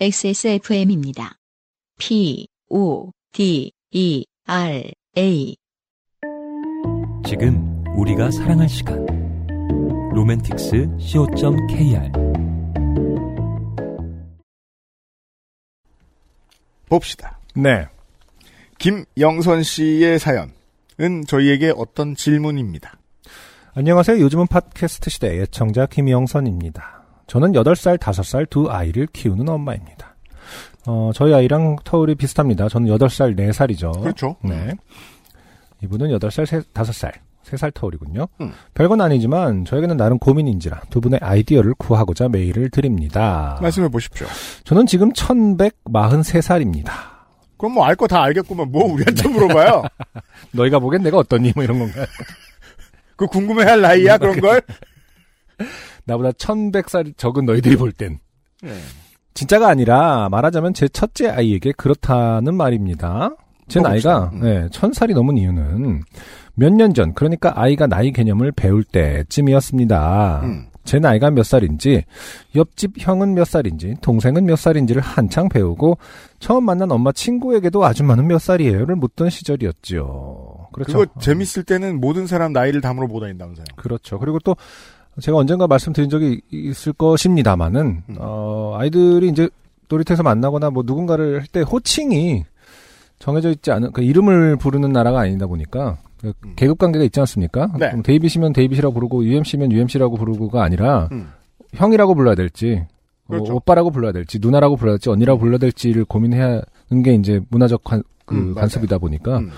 XSFM입니다. P, O, D, E, R, A. 지금 우리가 사랑할 시간 로맨틱스 co.kr 봅시다. 네. 김영선 씨의 사연은 저희에게 어떤 질문입니다. 안녕하세요. 요즘은 팟캐스트 시대 애청자 김영선입니다. 저는 8살, 5살 두 아이를 키우는 엄마입니다. 어, 저희 아이랑 터울이 비슷합니다. 저는 8살, 4살이죠. 그렇죠. 네. 이분은 8살, 5살, 3살 터울이군요. 음. 별건 아니지만 저에게는 나름 고민인지라 두 분의 아이디어를 구하고자 메일을 드립니다. 말씀해 보십시오. 저는 지금 1143살입니다. 그럼 뭐 알 거 다 알겠구만 뭐 우리한테 물어봐요. 너희가 보기엔 내가 어떠니? 뭐 이런 건가요? 그 궁금해할 나이야 그런 걸. 나보다 1100살 적은 너희들이 볼 땐. 네. 진짜가 아니라 말하자면 제 첫째 아이에게 그렇다는 말입니다. 제. 나이가 음. 네, 천 살이 넘은 이유는 몇 년 전, 그러니까 아이가 나이 개념을 배울 때쯤이었습니다. 음. 제 나이가 몇 살인지, 옆집 형은 몇 살인지, 동생은 몇 살인지를 한창 배우고 처음 만난 엄마 친구에게도 아줌마는 몇 살이에요를 묻던 시절이었죠. 그렇죠. 그거 재밌을 때는 모든 사람 나이를 다 물어보고 다닌다면서요. 그렇죠. 그리고 또 제가 언젠가 말씀드린 적이 있을 것입니다만은 음. 어, 아이들이 이제 놀이터에서 만나거나 뭐 누군가를 할 때 호칭이 정해져 있지 않은 그 이름을 부르는 나라가 아니다 보니까 그 음. 계급 관계가 있지 않습니까? 네. 그럼 데이빗이면 데이빗이라고 부르고 UMC면 UMC라고 부르고가 아니라 음. 형이라고 불러야 될지 뭐 그렇죠. 오빠라고 불러야 될지 누나라고 불러야 될지 언니라고 불러야 될지를 고민해야 하는 게 이제 문화적 관, 그 음. 관습이다 보니까 음. 그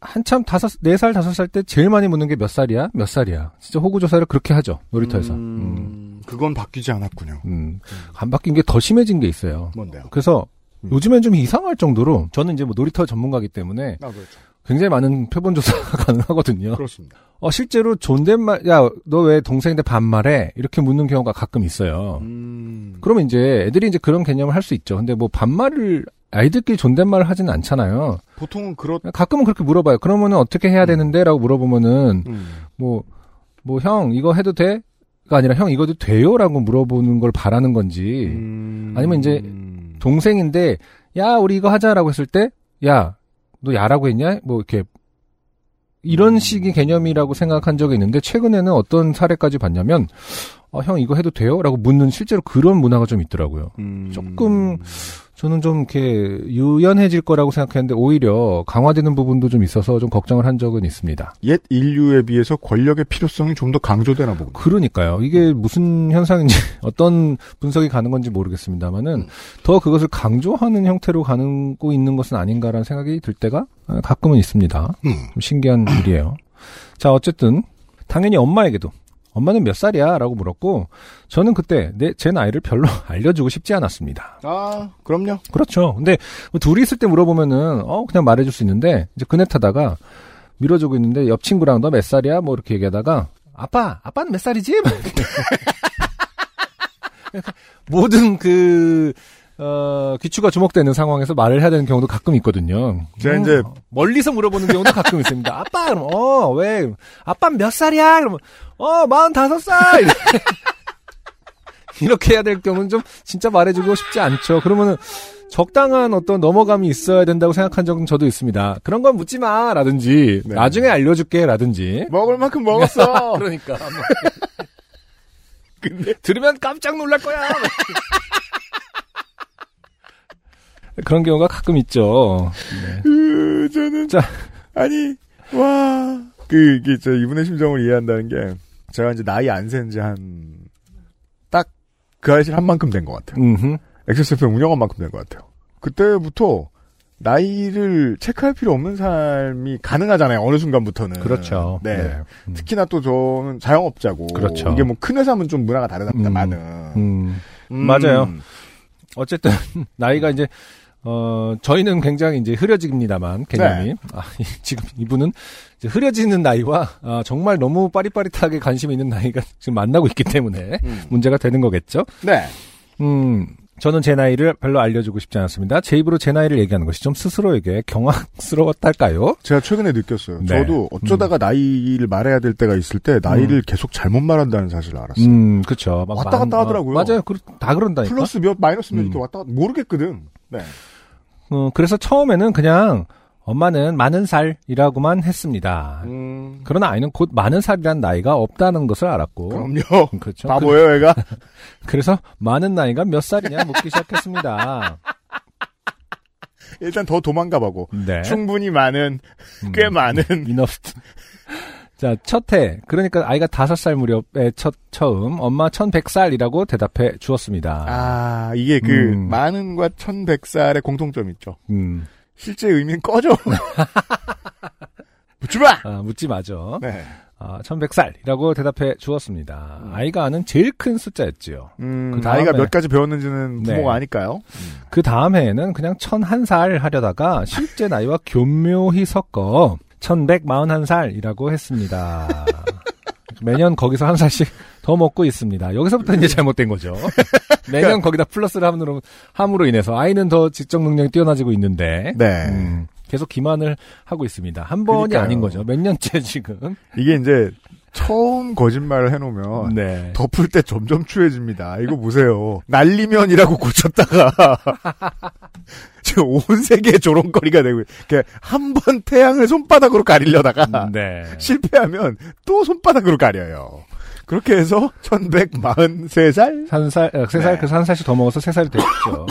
한참 다섯 네 살 다섯 살 때 제일 많이 묻는 게 몇 살이야? 몇 살이야? 진짜 호구 조사를 그렇게 하죠 놀이터에서. 음. 음, 그건 바뀌지 않았군요. 음. 안 바뀐 게 더 심해진 게 있어요. 뭔데요? 그래서 음. 요즘엔 좀 이상할 정도로 저는 이제 뭐 놀이터 전문가기 때문에 아 그렇죠. 굉장히 많은 표본 조사가 가능하거든요. 그렇습니다. 어 실제로 존댓말 야 너 왜 동생한테 반말해? 이렇게 묻는 경우가 가끔 있어요. 음. 그러면 이제 애들이 이제 그런 개념을 할 수 있죠. 근데 뭐 반말을 아이들끼리 존댓말을 하지는 않잖아요. 보통은 그렇. 가끔은 그렇게 물어봐요. 그러면은 어떻게 해야 되는데? 라고 물어보면은 음. 뭐, 뭐, 형, 이거 해도 돼? 가 아니라, 형, 이거 해도 돼요? 라고 물어보는 걸 바라는 건지, 음. 아니면 이제 음. 동생인데, 야, 우리 이거 하자라고 했을 때, 야, 너 야라고 했냐? 뭐, 이렇게, 이런 음. 식의 개념이라고 생각한 적이 있는데, 최근에는 어떤 사례까지 봤냐면, 어, 형, 이거 해도 돼요? 라고 묻는 실제로 그런 문화가 좀 있더라고요. 음. 조금 저는 좀 이렇게 유연해질 거라고 생각했는데, 오히려 강화되는 부분도 좀 있어서 좀 걱정을 한 적은 있습니다. 옛 인류에 비해서 권력의 필요성이 좀 더 강조되나 보군요. 그러니까요. 이게 무슨 현상인지 어떤 분석이 가는 건지 모르겠습니다만은 음. 더 그것을 강조하는 형태로 가고 있는 것은 아닌가라는 생각이 들 때가 가끔은 있습니다. 음. 좀 신기한 일이에요. 자, 어쨌든 당연히 엄마에게도 엄마는 몇 살이야? 라고 물었고 저는 그때 내, 제 나이를 별로 알려주고 싶지 않았습니다. 아, 그럼요. 그렇죠. 근데 뭐 둘이 있을 때 물어보면은 어 그냥 말해줄 수 있는데 이제 그네 타다가 밀어주고 있는데 옆 친구랑 너 몇 살이야? 뭐 이렇게 얘기하다가 아빠 아빠는 몇 살이지? 막 이렇게. 모든 그 어, 귀추가 주목되는 상황에서 말을 해야 되는 경우도 가끔 있거든요. 제가 음, 이제- 멀리서 물어보는 경우도 가끔 있습니다. 아빠 그럼 어 왜 아빠 몇 살이야? 그러면 어 마흔다섯 살 이렇게. 이렇게 해야 될 경우는 좀 진짜 말해주고 싶지 않죠. 그러면은 적당한 어떤 넘어감이 있어야 된다고 생각한 적은 저도 있습니다. 그런 건 묻지 마, 라든지, 네. 나중에 알려줄게, 라든지. 먹을 만큼 먹었어. 그러니까. 근데 들으면 깜짝 놀랄 거야. 그런 경우가 가끔 있죠. 네. 그, 저는 자. 아니 와. 그 이게 저 이분의 심정을 이해한다는 게 제가 이제 나이 안 센 지 한 딱 그 아이실 한 만큼 된 것 같아요. 음흠. XSFM 운영한 만큼 된 것 같아요. 그때부터 나이를 체크할 필요 없는 삶이 가능하잖아요. 어느 순간부터는. 그렇죠. 네. 네. 음. 특히나 또 저는 자영업자고. 그렇죠. 이게 뭐 큰 회사면 좀 문화가 다르답니다만은. 음. 음. 맞아요. 어쨌든, 나이가 이제, 어, 저희는 굉장히 이제 흐려집니다만, 개념이. 네. 아, 이- 지금 이분은 이제 흐려지는 나이와, 아, 정말 너무 빠릿빠릿하게 관심이 있는 나이가 지금 만나고 있기 때문에 음. 문제가 되는 거겠죠? 네. 음, 저는 제 나이를 별로 알려주고 싶지 않았습니다. 제 입으로 제 나이를 얘기하는 것이 좀 스스로에게 경악스러웠달까요? 제가 최근에 느꼈어요. 네. 저도 어쩌다가 나이를 말해야 될 때가 있을 때 나이를 계속 잘못 말한다는 사실을 알았어요. 음. 막 왔다 갔다 마- 하더라고요. 맞아요. 그, 다 그런다니까. 플러스 몇, 마이너스 몇 음. 이렇게 왔다 갔다 모르겠거든. 네. 어, 그래서 처음에는 그냥 엄마는 많은 살이라고만 했습니다. 음, 그러나 아이는 곧 많은 살이란 나이가 없다는 것을 알았고. 그럼요. 그렇죠. 바보예요. 그, 래서 많은 나이가 몇 살이냐 묻기 시작했습니다. 일단 더 도망가 보고. 네. 충분히 많은, 음. 꽤 많은. 이너프. 자, 첫 해. 그러니까 아이가 다섯 살 무렵에 첫, 처음 엄마 1100살이라고 대답해 주었습니다. 아, 이게 그, 음. 많은과 천백 살의 공통점이 있죠. 음. 실제 의미는 꺼져. 묻지 마! 아, 묻지 마죠. 네. 아, 1100살이라고 대답해 주었습니다. 아이가 아는 제일 큰 숫자였지요. 음, 그 나이가 다음에- 몇 가지 배웠는지는 부모가 네. 아니까요. 그 다음 해에는 그냥 1001살 하려다가 실제 나이와 교묘히 섞어 1141살이라고 했습니다. 매년 거기서 한 살씩 더 먹고 있습니다. 여기서부터 이제 잘못된 거죠. 매년 거기다 플러스를 함으로, 함으로 인해서 아이는 더 지적 능력이 뛰어나지고 있는데 네. 음, 계속 기만을 하고 있습니다. 한 번이 그러니까요. 아닌 거죠. 몇 년째 지금. 이게 이제, 처음 거짓말을 해놓으면, 네. 덮을 때 점점 추해집니다. 이거 보세요. 날리면이라고 고쳤다가 지금 온 세계에 조롱거리가 되고 한 번 태양을 손바닥으로 가리려다가 네. 실패하면 또 손바닥으로 가려요. 그렇게 해서 1143살? 한 살, 어, 세 살, 네. 그래서 한 살씩 더 먹어서 세 살이 됐죠.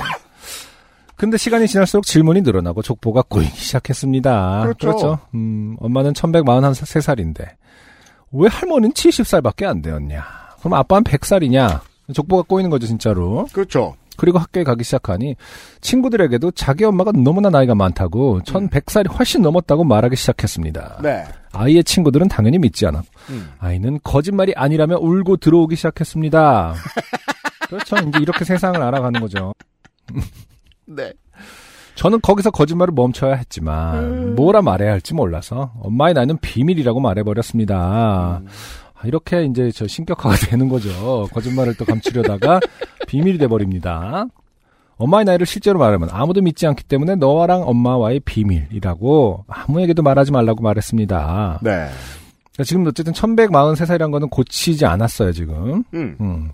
근데 시간이 지날수록 질문이 늘어나고 족보가 꼬이기 시작했습니다. 그렇죠. 음, 엄마는 1143살인데, 왜 할머니는 70살밖에 안 되었냐? 그럼 아빠는 100살이냐? 족보가 꼬이는 거죠, 진짜로. 그렇죠. 그리고 학교에 가기 시작하니, 친구들에게도 자기 엄마가 너무나 나이가 많다고, 1100살이 훨씬 넘었다고 말하기 시작했습니다. 네. 아이의 친구들은 당연히 믿지 않았고, 음. 아이는 거짓말이 아니라며 울고 들어오기 시작했습니다. 그렇죠. 이제 이렇게 세상을 알아가는 거죠. 네. 저는 거기서 거짓말을 멈춰야 했지만 음. 뭐라 말해야 할지 몰라서 엄마의 나이는 비밀이라고 말해버렸습니다. 음. 아, 이렇게 이제 저 신격화가 되는 거죠. 거짓말을 또 감추려다가 비밀이 돼버립니다. 엄마의 나이를 실제로 말하면 아무도 믿지 않기 때문에 너와랑 엄마와의 비밀이라고 아무에게도 말하지 말라고 말했습니다. 네. 그러니까 지금 어쨌든 1143살이라는 거는 고치지 않았어요, 지금. 음. 음.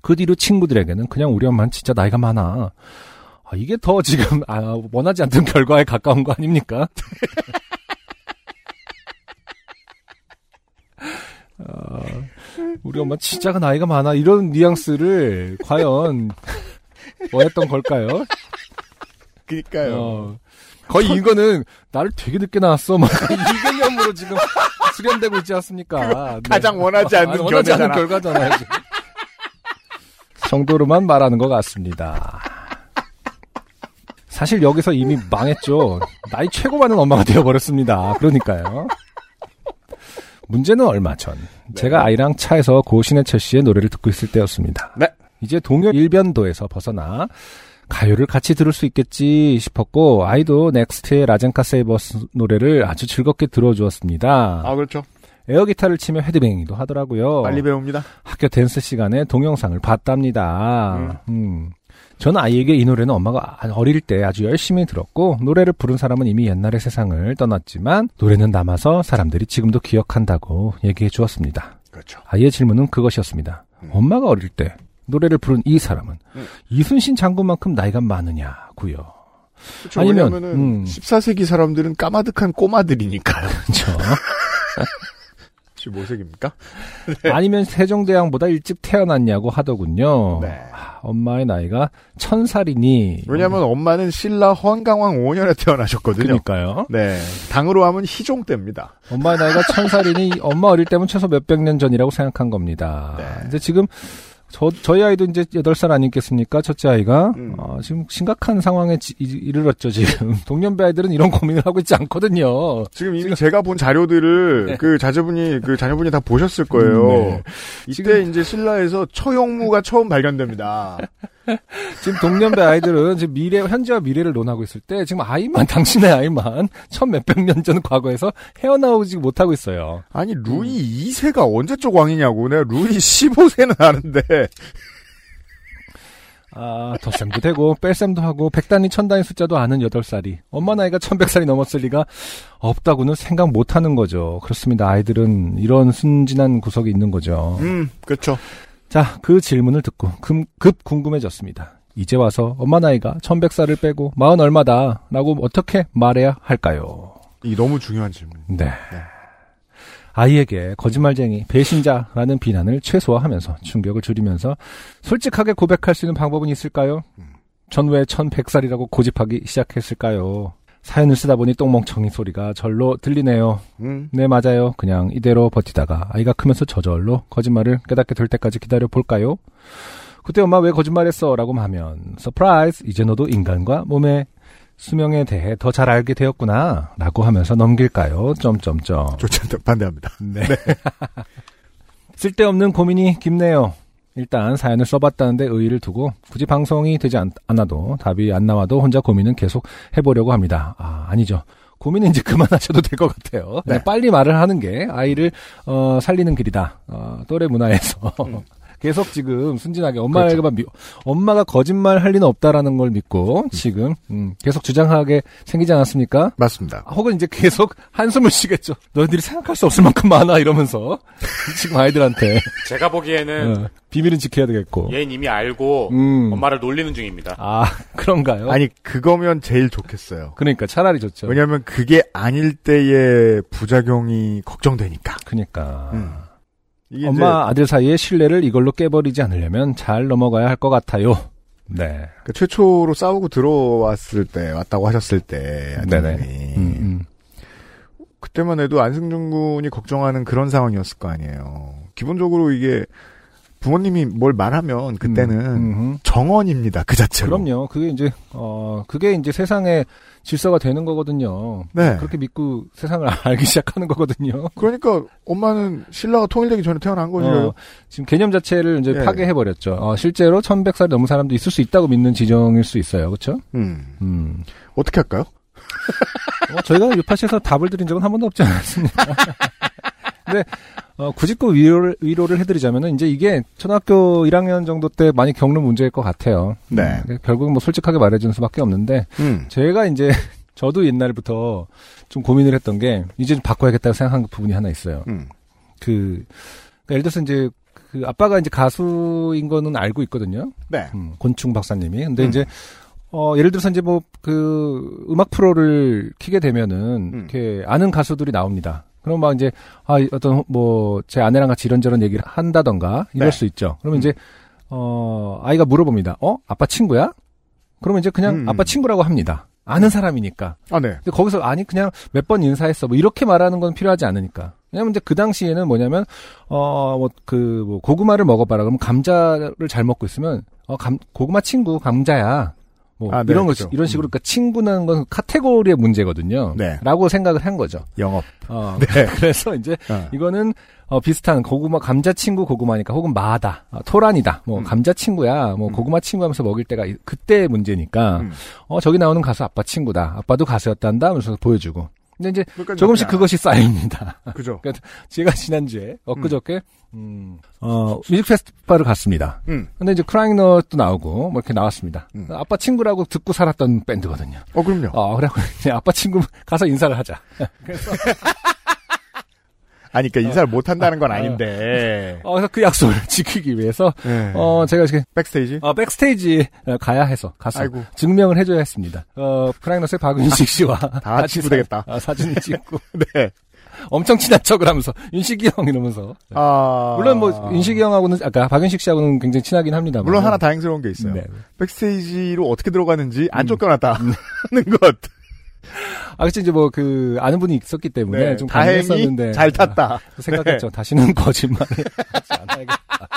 그 뒤로 친구들에게는 그냥 우리 엄마는 진짜 나이가 많아. 아, 이게 더 지금, 아, 원하지 않던 결과에 가까운 거 아닙니까? 어, 우리 엄마 진짜 나이가 많아. 이런 뉘앙스를 과연 뭐였던 걸까요? 그니까요. 어, 거의 이거는 나를 되게 늦게 나왔어. 막 이 개념으로 지금 수렴되고 있지 않습니까? 네. 가장 원하지 않는 아, 원하지 않는. 결과잖아요. 정도로만 말하는 것 같습니다. 사실 여기서 이미 망했죠. 나이 최고 많은 엄마가 되어버렸습니다. 그러니까요. 문제는 얼마 전 제가 아이랑 차에서 고신해철 씨의 노래를 듣고 있을 때였습니다. 네. 이제 동요 일변도에서 벗어나 가요를 같이 들을 수 있겠지 싶었고 아이도 넥스트의 라젠카 Save Us 노래를 아주 즐겁게 들어주었습니다. 아, 그렇죠. 에어 기타를 치며 헤드뱅잉도 하더라고요. 빨리 배웁니다. 학교 댄스 시간에 동영상을 봤답니다. 음. 저는 아이에게 이 노래는 엄마가 어릴 때 아주 열심히 들었고 노래를 부른 사람은 이미 옛날에 세상을 떠났지만 노래는 남아서 사람들이 지금도 기억한다고 얘기해 주었습니다. 그렇죠. 아이의 질문은 그것이었습니다. 엄마가 어릴 때 노래를 부른 이 사람은 음. 이순신 장군만큼 나이가 많으냐고요. 그렇죠. 아니면, 음. 14세기 사람들은 까마득한 꼬마들이니까요. 그렇죠. 15세기입니까? 아니면 세종대왕보다 일찍 태어났냐고 하더군요. 네. 아, 엄마의 나이가 천 살이니 왜냐면 엄마는 신라 헌강왕 5년에 태어나셨거든요. 그러니까요. 네. 당으로 하면 희종 때입니다. 엄마의 나이가 천 살이니 엄마 어릴 때면 최소 몇백 년 전이라고 생각한 겁니다. 네. 이제 지금 저, 저희 아이도 이제 8살 아니겠습니까? 첫째 아이가. 음. 어, 지금 심각한 상황에 지- 이- 이르렀죠, 지금. 동년배 아이들은 이런 고민을 하고 있지 않거든요. 지금 이미 제가 본 자료들을 그 자제분이 그 자녀분이 다 보셨을 거예요. 음, 네. 이때 지금- 이제 신라에서 처용무가 처음 발견됩니다. 지금 동년배 아이들은 지금 미래, 현재와 미래를 논하고 있을 때 지금 아이만, 당신의 아이만 천 몇백 년 전 과거에서 헤어나오지 못하고 있어요. 아니 루이 2세가 언제적 왕이냐고. 내가 루이 15세는 아는데. 아, 덧셈도 되고, 뺄셈도 하고, 백단위, 천단위 숫자도 아는 8살이, 엄마 나이가 1100살이 넘었을 리가 없다고는 생각 못 하는 거죠. 그렇습니다. 아이들은 이런 순진한 구석이 있는 거죠. 음, 그렇죠. 자, 그 질문을 듣고 급, 급 궁금해졌습니다. 이제 와서 엄마 나이가 1100살을 빼고 마흔 얼마다 라고 어떻게 말해야 할까요? 이 너무 중요한 질문. 네. 아이에게 거짓말쟁이, 배신자라는 비난을 최소화하면서 충격을 줄이면서 솔직하게 고백할 수 있는 방법은 있을까요? 전 왜 1100살이라고 고집하기 시작했을까요? 사연을 쓰다 보니 똥멍청이 소리가 절로 들리네요. 음, 네, 맞아요. 그냥 이대로 버티다가 아이가 크면서 저절로 거짓말을 깨닫게 될 때까지 기다려 볼까요? 그때 엄마 왜 거짓말했어? 라고 하면 surprise 이제 너도 인간과 몸의 수명에 대해 더 잘 알게 되었구나 라고 하면서 넘길까요? 점점점 좋지 않다. 반대합니다. 네. 쓸데없는 고민이 깊네요. 일단 사연을 써봤다는데 의의를 두고 굳이 방송이 되지 않, 않아도 답이 안 나와도 혼자 고민은 계속 해보려고 합니다. 아 아니죠. 고민은 이제 그만하셔도 될 것 같아요. 그냥 네. 빨리 말을 하는 게 아이를 어, 살리는 길이다. 어, 또래 문화에서 계속 지금 순진하게 엄마가 그렇죠. 미- 엄마가 거짓말 할 리는 없다라는 걸 믿고 지금 음, 계속 주장하게 생기지 않았습니까? 맞습니다. 혹은 이제 계속 한숨을 쉬겠죠. 너희들이 생각할 수 없을 만큼 많아 이러면서 지금 아이들한테 제가 보기에는 어, 비밀은 지켜야 되겠고. 얘는 이미 알고 음. 엄마를 놀리는 중입니다. 아 그런가요? 아니, 그거면 제일 좋겠어요. 그러니까 차라리 좋죠. 왜냐면 그게 아닐 때의 부작용이 걱정되니까. 그러니까 음. 엄마 아들 사이의 신뢰를 이걸로 깨버리지 않으려면 잘 넘어가야 할 것 같아요. 네. 그 최초로 싸우고 들어왔을 때, 왔다고 하셨을 때. 아드님이 음, 음. 그때만 해도 안승준 군이 걱정하는 그런 상황이었을 거 아니에요. 기본적으로 이게 부모님이 뭘 말하면 그때는 음, 음. 정언입니다. 그 자체로. 그럼요. 그게 이제 어 그게 이제 세상의 질서가 되는 거거든요. 네. 그렇게 믿고 세상을 알기 시작하는 거거든요. 그러니까 엄마는 신라가 통일되기 전에 태어난 거죠. 어, 지금 개념 자체를 이제 예. 파괴해 버렸죠. 어, 실제로 1100살이 넘은 사람도 있을 수 있다고 믿는 지정일 수 있어요. 그렇죠? 음. 음. 어떻게 할까요? 어, 저희가 유파시에서 답을 드린 적은 한 번도 없지 않았습니까? 근데 어, 굳이 꼭 위로를, 위로를 해드리자면은 이제 이게 초등학교 1학년 정도 때 많이 겪는 문제일 것 같아요. 네. 음, 결국 뭐 솔직하게 말해주는 수밖에 없는데 음. 제가 이제 저도 옛날부터 좀 고민을 했던 게 이제 좀 바꿔야겠다고 생각한 부분이 하나 있어요. 음. 그 그러니까 예를 들어서 이제 그 아빠가 이제 가수인 거는 알고 있거든요. 네. 음, 곤충 박사님이. 근데 음. 이제 어 예를 들어서 이제 뭐 그 음악 프로를 키게 되면은 음. 이렇게 아는 가수들이 나옵니다. 그럼 막 이제 아 어떤 뭐 제 아내랑 같이 이런저런 얘기를 한다던가 이럴 네. 수 있죠. 그러면 음. 이제 어 아이가 물어봅니다. 어 아빠 친구야? 그러면 이제 그냥 음. 아빠 친구라고 합니다. 아는 사람이니까. 아, 네. 근데 거기서 아니 그냥 몇 번 인사했어. 뭐 이렇게 말하는 건 필요하지 않으니까. 왜냐면 이제 그 당시에는 뭐냐면 어뭐 그뭐 고구마를 먹어봐라. 그럼 감자를 잘 먹고 있으면 어감 고구마 친구 감자야. 뭐 아, 네, 이런 거 그죠. 이런 식으로 그러니까 친구라는 건 카테고리의 문제거든요. 네. 라고 생각을 한 거죠. 영업. 어, 네. 그래서 이제 어. 이거는 어, 비슷한 고구마 감자 친구 고구마니까 혹은 마다 어, 토란이다 뭐 음. 감자 친구야 뭐 음. 고구마 친구 하면서 먹일 때가 이- 그때 문제니까 음. 어 저기 나오는 가수 아빠 친구다 아빠도 가수였단다 하면서 보여주고 근데 이제 그러니까 조금씩 그것이 쌓입니다. 그죠. 제가 지난주에 엊그저께 음, 어 뮤직 페스티벌을 갔습니다 음. 근데 이제 크라잉넛도 나오고 뭐 이렇게 나왔습니다 음. 아빠 친구라고 듣고 살았던 밴드거든요 어, 그럼요. 어 그래갖고 이제 아빠 친구 가서 인사를 하자 아니, 그러니까 인사를 못 한다는 건 아닌데. 어, 그래서 그 약속을 지키기 위해서 네. 어 제가 이렇게 백스테이지? 어, 백스테이지 가야 해서 가서 아이고. 증명을 해줘야 했습니다. 어, 프라이너스의 박윤식 씨와 다 친구 되겠다. 아, 사진을 찍고 네. 엄청 친한 척을 하면서 윤식이 형 이러면서 아. 물론 뭐 윤식이 형하고는 아까 박윤식 씨하고는 굉장히 친하긴 합니다만 물론 하나 다행스러운 게 있어요. 네. 백스테이지로 어떻게 들어가는지 안 음. 쫓겨났다 하는 것. 아 그치 이제 뭐 그 아는 분이 있었기 때문에 네, 좀 다행히 잘 탔다. 아, 생각했죠. 다시는 거짓말을 하지 않아야겠다.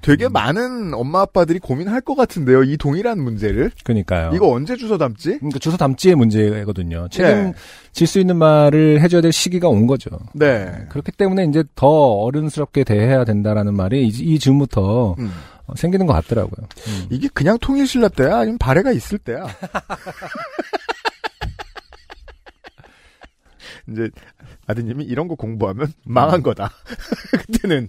되게 많은 엄마 아빠들이 고민할 것 같은데요. 이 동일한 문제를. 그러니까요. 이거 언제 주워 담지? 그러니까 주소 담지의 문제거든요. 예. 책임질 수 있는 말을 해줘야 될 시기가 온 거죠. 네. 그렇기 때문에 이제 더 어른스럽게 대해야 된다라는 말이 이, 이 즈음부터 음. 어, 생기는 것 같더라고요. 음. 이게 그냥 통일신라 때야? 아니면 발해가 있을 때야? 이제 아드님이 이런 거 공부하면 망한 거다. 그때는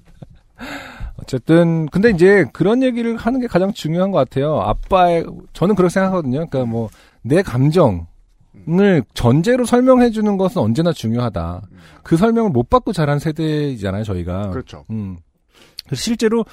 어쨌든 근데 이제 그런 얘기를 하는 게 가장 중요한 것 같아요. 아빠의 저는 그렇게 생각하거든요. 그러니까 뭐 내 감정을 전제로 설명해 주는 것은 언제나 중요하다. 그 설명을 못 받고 자란 세대이잖아요, 저희가. 그렇죠. 음. 실제로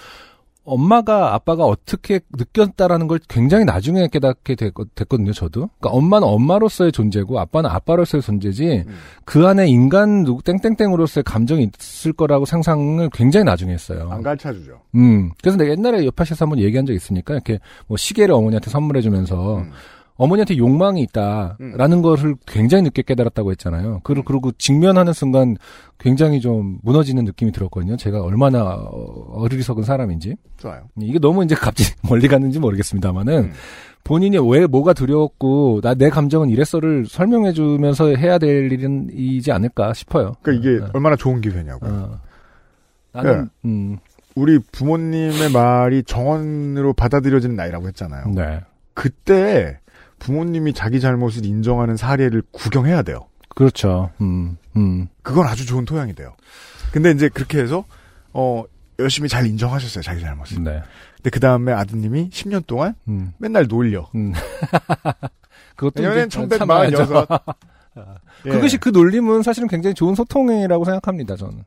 엄마가 아빠가 어떻게 느꼈다라는 걸 굉장히 나중에 깨닫게 됐, 거든요 저도. 그러니까 엄마는 엄마로서의 존재고 아빠는 아빠로서의 존재지 음. 그 안에 인간 누구 땡땡땡으로서의 감정이 있을 거라고 상상을 굉장히 나중에 했어요. 안 가르쳐 주죠. 음. 그래서 내가 옛날에 옆파시에서 한번 얘기한 적 있으니까 이렇게 뭐 시계를 어머니한테 선물해 주면서 음. 어머니한테 욕망이 있다라는 것을 굉장히 늦게 깨달았다고 했잖아요. 그리고, 그리고 직면하는 순간 굉장히 좀 무너지는 느낌이 들었거든요. 제가 얼마나 어- 어리석은 사람인지. 좋아요. 이게 너무 이제 갑자기 멀리 갔는지 모르겠습니다만은 음. 본인이 왜 뭐가 두려웠고 나 내 감정은 이랬어를 설명해 주면서 해야 될 일은 이지 않을까 싶어요. 그러니까 이게 어, 얼마나 좋은 기회냐고. 어. 나는 네. 음, 우리 부모님의 말이 정언으로 받아들여지는 나이라고 했잖아요. 네. 그때 부모님이 자기 잘못을 인정하는 사례를 구경해야 돼요. 그렇죠. 음, 음. 그건 아주 좋은 토양이 돼요. 근데 이제 그렇게 해서 어 열심히 잘 인정하셨어요 자기 잘못을. 네. 근데 그 다음에 아드님이 10년 동안 음. 맨날 놀려. 음. 그것도 참아야죠. 1146. 예. 그것이 그 놀림은 사실은 굉장히 좋은 소통이라고 생각합니다, 저는.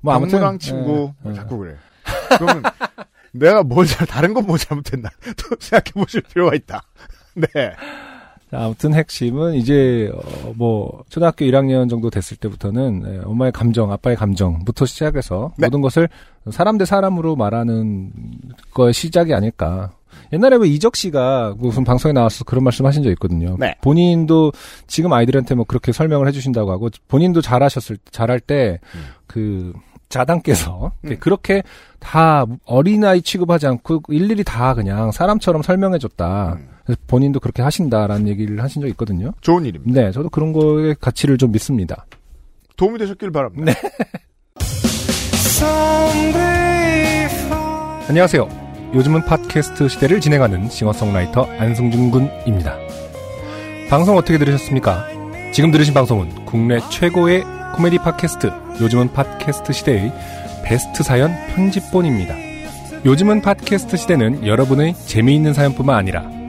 뭐 아무튼 박문왕 친구 예, 예. 자꾸 그래. 그러면 내가 뭘 잘, 다른 건 뭐 잘못했나 또 생각해 보실 필요가 있다. 네. 자, 아무튼 핵심은 이제 어, 뭐 초등학교 1학년 정도 됐을 때부터는 예, 엄마의 감정, 아빠의 감정부터 시작해서 네. 모든 것을 사람 대 사람으로 말하는 거의 시작이 아닐까. 옛날에 왜 이적 씨가 무슨 방송에 나와서 그런 말씀 하신 적 있거든요. 네. 본인도 지금 아이들한테 뭐 그렇게 설명을 해주신다고 하고 본인도 잘하셨을 잘할 때 음. 그 자당께서 음. 그렇게 다 어린아이 취급하지 않고 일일이 다 그냥 사람처럼 설명해줬다. 음. 본인도 그렇게 하신다라는 얘기를 하신 적 있거든요. 좋은 일입니다. 네, 저도 그런 거의 가치를 좀 믿습니다. 도움이 되셨길 바랍니다. 네. 안녕하세요. 요즘은 팟캐스트 시대를 진행하는 싱어송라이터 안승준 군입니다. 방송 어떻게 들으셨습니까? 지금 들으신 방송은 국내 최고의 코미디 팟캐스트 요즘은 팟캐스트 시대의 베스트 사연 편집본입니다. 요즘은 팟캐스트 시대는 여러분의 재미있는 사연뿐만 아니라